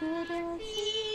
Should I see?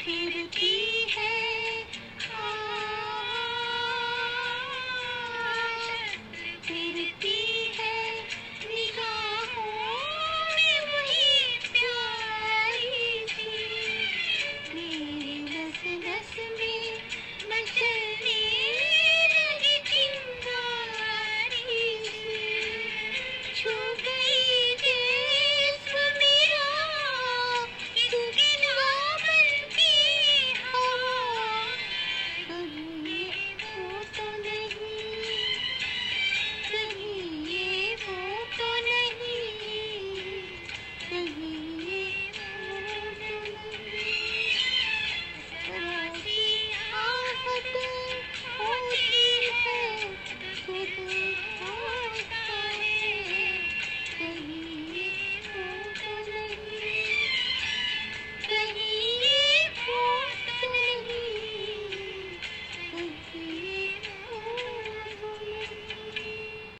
फिरती है